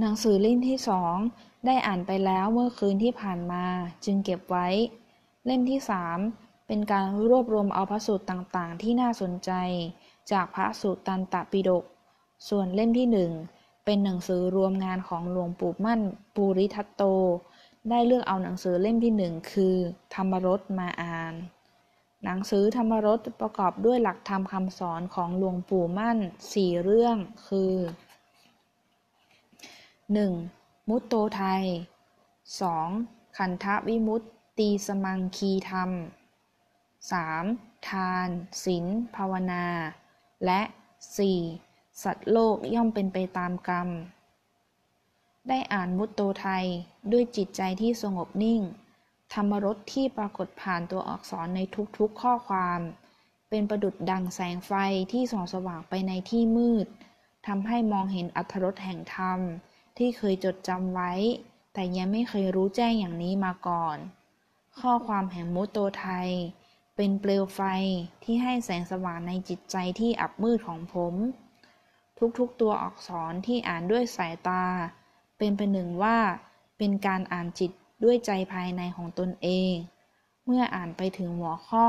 หนังสือเล่มที่สองได้อ่านไปแล้วเมื่อคืนที่ผ่านมาจึงเก็บไว้ เล่มที่สามเป็นการรวบรวมเอาพระสูตรต่างๆ ที่น่าสนใจ จากพระสูตรตันตปิฎกส่วนเล่มที่หนึ่งเป็นหนังสือรวมงานของหลวงปู่มั่นปูริทัตโต ได้เลือกเอาหนังสือเล่มที่หนึ่งคือ ธรรมรสมาอ่าน หนังสือธรรมรสประกอบด้วยหลักธรรมคำสอนของหลวงปู่มั่นสี่เรื่องคือ 1. มุตโตไทย 2. ขันธวิมุตตีสมังคีธรรม 3. ทานศีลภาวนา และ 4. สัตว์โลกย่อมเป็นไปตามกรรม ได้อ่านมุตโตไทยด้วยจิตใจที่สงบนิ่ง ธรรมรสที่ปรากฏผ่านตัวอักษรในทุกๆข้อความ เป็นประดุดดังแสงไฟที่ส่องสว่างไปในที่มืดทำให้มองเห็นอัธรสแห่งธรรม ที่เคยจดจำไว้ แต่ยังไม่เคยรู้แจ้งอย่างนี้มาก่อน ข้อความแห่งมุตโตไทย เป็นเปลวไฟที่ให้แสงสว่างในจิตใจที่อับมืดของผม ทุกๆตัวอักษรที่อ่านด้วยสายตา เป็นเป็นหนึ่งว่าเป็นการอ่านจิตด้วยใจภายในของตนเอง เมื่ออ่านไปถึงหัวข้อ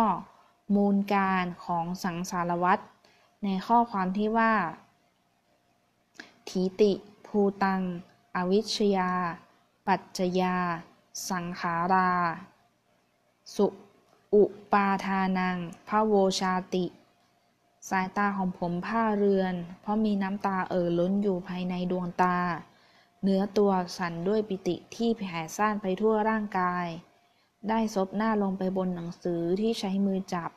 มูลการของสังสารวัตรในข้อความที่ว่า ทีติ ภูตัง อวิชยา ปัจจยา สังขารา สุ อุปาทานังพระโวชาติ สายตาของผมผ้าเรือน เพราะมีน้ำตาเอ่อล้นอยู่ภายในดวงตา เนื้อตัวสั่นด้วยปิติที่แผ่ซ่านไปทั่วร่างกาย ได้ซบหน้าลงไปบนหนังสือที่ใช้มือจับ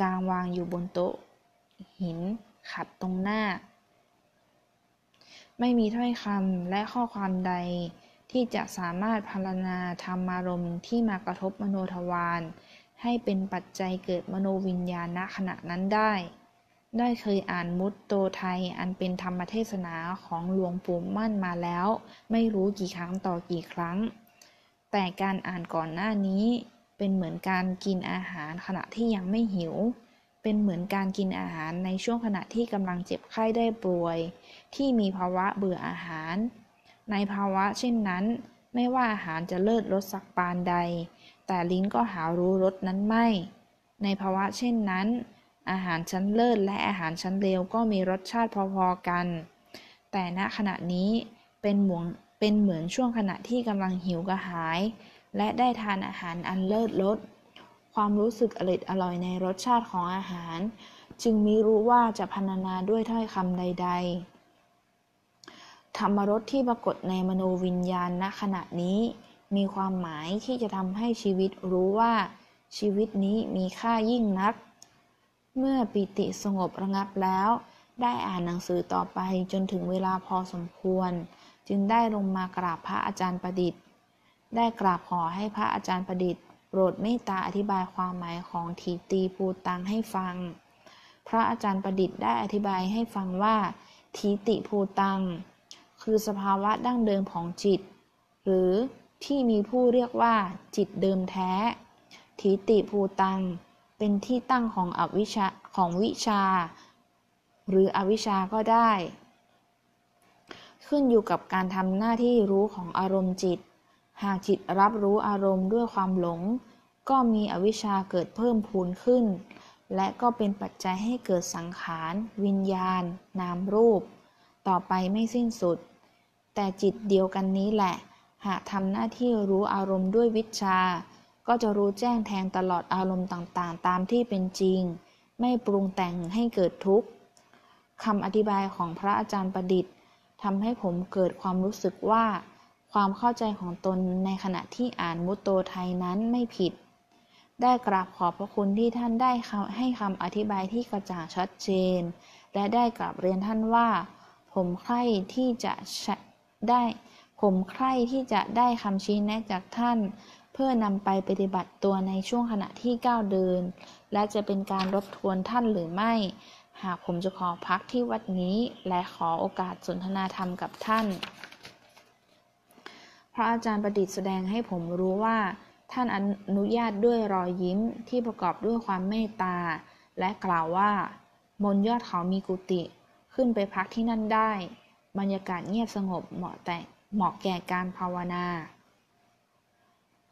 กางวางอยู่บนโต๊ะ หินขัดตรงหน้า ไม่มีถ้อยคำและข้อความใด ที่จะสามารถพรรณนาธรรมารมณ์ที่มากระทบมโนทวารให้เป็นปัจจัยเกิดมโนวิญญาณณขณะนั้นได้ ได้เคยอ่านมุตโตไทยอันเป็นธรรมเทศนาของหลวงปู่มั่นมาแล้ว ไม่รู้กี่ครั้งต่อกี่ครั้ง แต่การอ่านก่อนหน้านี้เป็นเหมือนการกินอาหารขณะที่ยังไม่หิว เป็นเหมือนการกินอาหารในช่วงขณะที่กำลังเจ็บไข้ได้ป่วย ที่มีภาวะเบื่ออาหาร ในภาวะเช่นนั้น ไม่ว่าอาหารจะเลิศรสสักปานใด แต่ลิ้นก็หารู้รสนั้นไม่ ในภาวะเช่นนั้น อาหารชั้นเลิศและอาหารชั้นเลวก็มีรสชาติพอๆกัน แต่ณขณะนี้เป็นหมวงเป็นเหมือนช่วงขณะที่กำลังหิวกระหาย และได้ทานอาหารอันเลิศรส ความรู้สึกอร่ออร่อยในรสชาติของอาหาร จึงมีรู้ว่าจะพรรณนาด้วยถ้อยคำใด ๆ ธรรมรสที่ปรากฏในมโนวิญญาณณขณะนี้ มีความหมายที่จะทำให้ชีวิตรู้ว่า ชีวิตนี้มีค่ายิ่งนัก เมื่อปิติสงบระงับแล้ว ได้อ่านหนังสือต่อไปจนถึงเวลาพอสมควร จึงได้ลงมากราบพระอาจารย์ประดิษฐ์ ได้กราบขอให้พระอาจารย์ประดิษฐ์ ปรดเมตตาอธิบายความหมายของทีตีภูตังให้ฟัง พระอาจารย์ประดิษฐ์ได้อธิบายให้ฟังว่าทีติภูตัง คือสภาวะดั้งเดิมของจิต หรือที่มีผู้เรียกว่าจิตเดิมแท้ทิติภูตัง เป็นที่ตั้งของอวิชาของวิชา หรืออวิชาก็ได้ ขึ้นอยู่กับการทำหน้าที่รู้ของอารมณ์จิต หากจิตรับรู้อารมณ์ด้วยความหลง ก็มีอวิชชาเกิดเพิ่มพูนขึ้น และก็เป็นปัจจัยให้เกิดสังขาร วิญญาณ นามรูป ต่อไปไม่สิ้นสุด แต่จิตเดียวกันนี้แหละ หากทำหน้าที่รู้อารมณ์ด้วยวิชา ก็จะรู้แจ้งแทงตลอดอารมณ์ต่างๆ ตามที่เป็นจริง ไม่ปรุงแต่งให้เกิดทุกข์คำอธิบายของพระอาจารย์ประดิษฐ์ทำให้ผมเกิดความรู้สึกว่า ความเข้าใจของตนในขณะที่อ่านมุตโตไทยนั้นไม่ผิด ได้กราบขอบพระคุณที่ท่านได้ให้คำอธิบายที่กระจ่างชัดเจน และได้กราบเรียนท่านว่า ผมใคร่ที่จะได้ผมใคร่ที่จะได้คำชี้แนะจากท่าน เพื่อนำไปปฏิบัติตัวในช่วงขณะที่ก้าวเดิน และจะเป็นการรบทวนท่านหรือไม่ หากผมจะขอพักที่วัดนี้ และขอโอกาสสนทนาธรรมกับท่าน พระอาจารย์ประดิษฐ์แสดงให้ผมรู้ว่า ท่านอนุญาตด้วยรอยยิ้มที่ประกอบด้วยความเมตตา และกล่าวว่า บนยอดเขามีกุฏิขึ้นไปพักที่นั่นได้ บรรยากาศเงียบสงบเหมาะแต่เหมาะแก่การภาวนา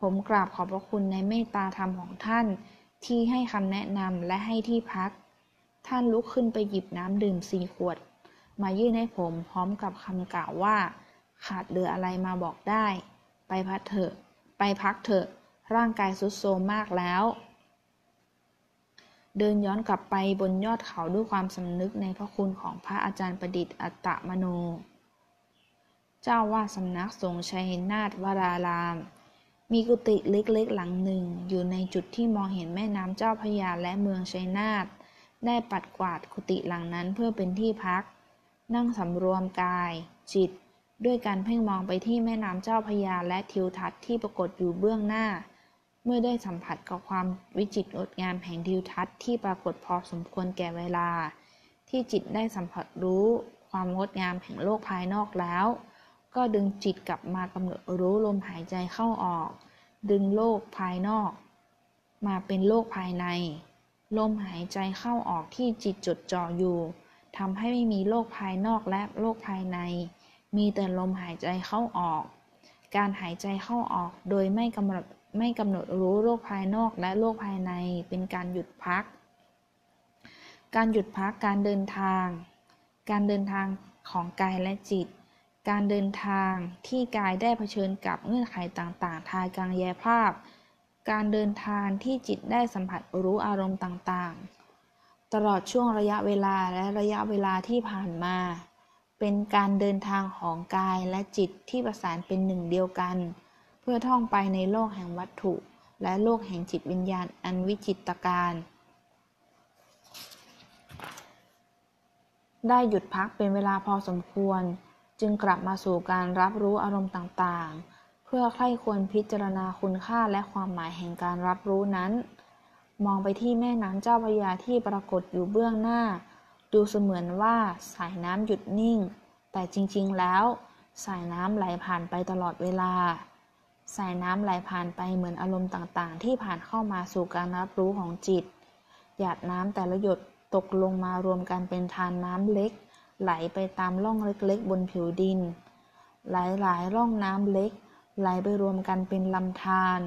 ผมกราบขอบพระคุณในเมตตาธรรมของท่านที่ให้คำแนะนำและให้ที่พัก ท่านลุกขึ้นไปหยิบน้ำดื่มสี่ขวด มายื่นให้ผมพร้อมกับคำกล่าวว่า ขาดเหลืออะไรมาบอกได้ ไปพักเถอะ ไปพักเถอะ ร่างกายสุดโทรมมากแล้ว เดินย้อนกลับไปบนยอดเขาด้วยความสำนึกในพระคุณของพระอาจารย์ประดิษฐ์อัตตมโน เจ้าว่าสำนักสงฆ์ชัยนาทวราราม มีกุฏิเล็กๆหลังหนึ่ง อยู่ในจุดที่มองเห็นแม่น้ำเจ้าพยาและเมืองชัยนาทได้ปัดกวาดกุฏิหลังนั้นเพื่อเป็นที่พัก นั่งสำรวมกาย จิต ด้วยการเพ่งมองไปที่แม่น้ำเจ้าพยาและทิวทัศน์ที่ปรากฏอยู่เบื้องหน้า เมื่อได้สัมผัสกับความวิจิตรงดงามแห่งทิวทัศน์ที่ปรากฏพอสมควรแก่เวลา ที่จิตได้สัมผัสรู้ความงดงามแห่งโลกภายนอกแล้ว ก็ดึงจิตกลับมากำหนดรู้ลมหายใจเข้าออก ดึงโลกภายนอก มาเป็นโลกภายใน ลมหายใจเข้าออกที่จิตจดจ่ออยู่ทำให้ไม่มีโลกภายนอกและโลกภายใน มีแต่ลมหายใจเข้าออก การหายใจเข้าออกโดยไม่กำหนดไม่กำหนดรู้โลกภายนอกและโลกภายในเป็นการหยุดพัก การหยุดพักการเดินทาง การเดินทางของกายและจิต การเดินทางที่กายได้เผชิญกับเงื่อนไขต่างๆ ทางกายภาพ การเดินทางที่จิตได้สัมผัสรู้อารมณ์ต่างๆ ตลอดช่วงระยะเวลาและระยะเวลาที่ผ่านมา เป็นการเดินทางของกายและจิตที่ประสานเป็นหนึ่งเดียวกัน เพื่อท่องไปในโลกแห่งวัตถุ และโลกแห่งจิตวิญญาณอันวิจิตรการ ได้หยุดพักเป็นเวลาพอสมควร จึงกลับมาสู่การรับรู้อารมณ์ต่างๆ เพื่อใคร่ควรพิจารณาคุณค่าและความหมายแห่งการรับรู้นั้น มองไปที่แม่น้ำเจ้าพระยาที่ปรากฏอยู่เบื้องหน้า ดูเสมือนว่าสายน้ำหยุดนิ่ง แต่จริงๆแล้ว สายน้ำไหลผ่านไปตลอดเวลา สายน้ำไหลผ่านไปเหมือนอารมณ์ต่างๆ ที่ผ่านเข้ามาสู่การรับรู้ของจิต หยาดน้ำแต่ละหยดตกลงมารวมกันเป็นทานน้ำเล็ก ไหลไปตามร่องเล็กๆ บนผิวดิน หลายๆร่องน้ำเล็ก ไหลไปรวมกันเป็นลำธาร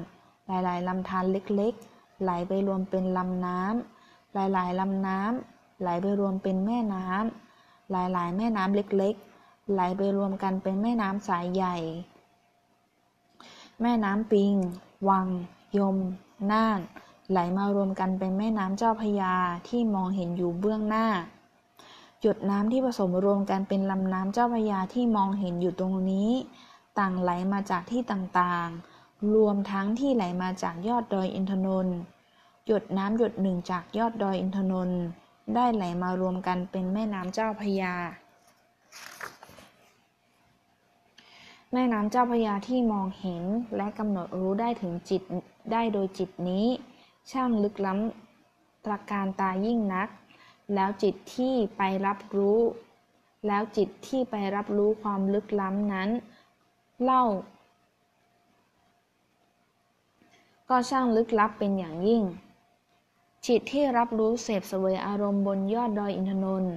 หลายๆลำธารเล็กๆ ไหลไปรวมเป็นลำน้ำหลายๆลำน้ำ ไหลไปรวมเป็นแม่น้ำหลายๆ แม่น้ำเล็กๆ ไหลไปรวมกันเป็นแม่น้ำสายใหญ่ แม่น้ำปิง วัง ยม น่าน ไหลมารวมกันเป็นแม่น้ำเจ้าพยาที่มองเห็นอยู่เบื้องหน้า หยดน้ำที่ผสมรวมกันเป็นลำน้ำเจ้าพยาที่มองเห็นอยู่ตรงนี้ ต่างไหลมาจากที่ต่างๆ รวมทั้งที่ไหลมาจากยอดดอยอินทนนท์หยดน้ำหยดหนึ่งจากยอดดอยอินทนนท์ ได้ไหลมารวมกันเป็นแม่น้ำเจ้าพระยา แม่น้ำเจ้าพระยาที่มองเห็นและกำหนดรู้ได้ถึงจิตได้โดยจิตนี้ ช่างลึกล้ำตระการตายิ่งนัก แล้วจิตที่ไปรับรู้ แล้วจิตที่ไปรับรู้ความลึกล้ำนั้น เล่า ก็ช่างลึกลับเป็นอย่างยิ่ง จิตที่รับรู้เสพเสวยอารมณ์บนยอดดอยอินทนนท์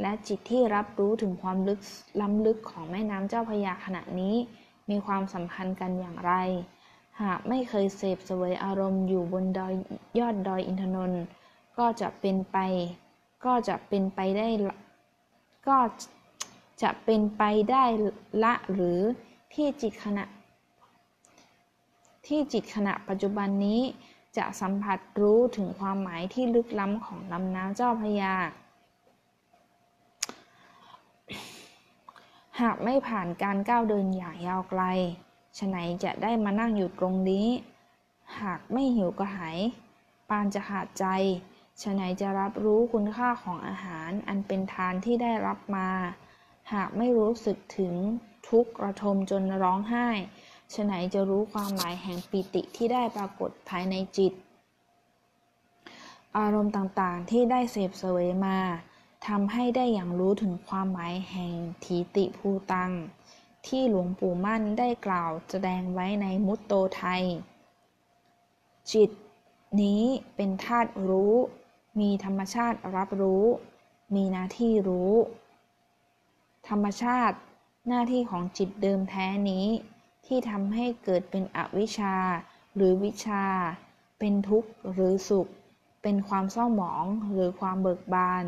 และจิตที่รับรู้ถึงความลึกล้ำลึกของแม่น้ำเจ้าพระยาขณะนี้ มีความสัมพันธ์กันอย่างไร หากไม่เคยเสพเสวยอารมณ์อยู่บนดอยยอดดอยอินทนนท์ก็จะเป็นไป ก็จะเป็นไปได้ก็จะเป็นไปได้ละหรือที่จิตขณะ ที่จิตขณะปัจจุบันนี้ จะสัมผัสรู้ถึงความหมายที่ลึกล้ำของลำน้ำเจ้าพยา หากไม่ผ่านการก้าวเดินอย่างยาวไกลฉะไหนจะได้มานั่งอยู่ตรงนี้ หากไม่หิวก็หาย ปานจะขาดใจฉะไหนจะรับรู้คุณค่าของอาหารอันเป็นทานที่ได้รับมา หากไม่รู้สึกถึงทุกข์ระทมจนร้องไห้ ฉไหนจะรู้ความหมายแห่งปิติที่ได้ปรากฏภายในจิต อารมณ์ต่างๆที่ได้เสพเสวยมาทำให้ได้อย่างรู้ถึงความหมายแห่งทีติภูตัง ที่หลวงปู่มั่นได้กล่าวแสดงไว้ในมุตโตไทย จิตนี้เป็นธาตุรู้ มีธรรมชาติรับรู้ มีหน้าที่รู้ ธรรมชาติหน้าที่ของจิตเดิมแท้นี้ ที่ทำให้เกิดเป็นอวิชชา หรือวิชา เป็นทุกข์หรือสุข เป็นความเศร้าหมองหรือความเบิกบาน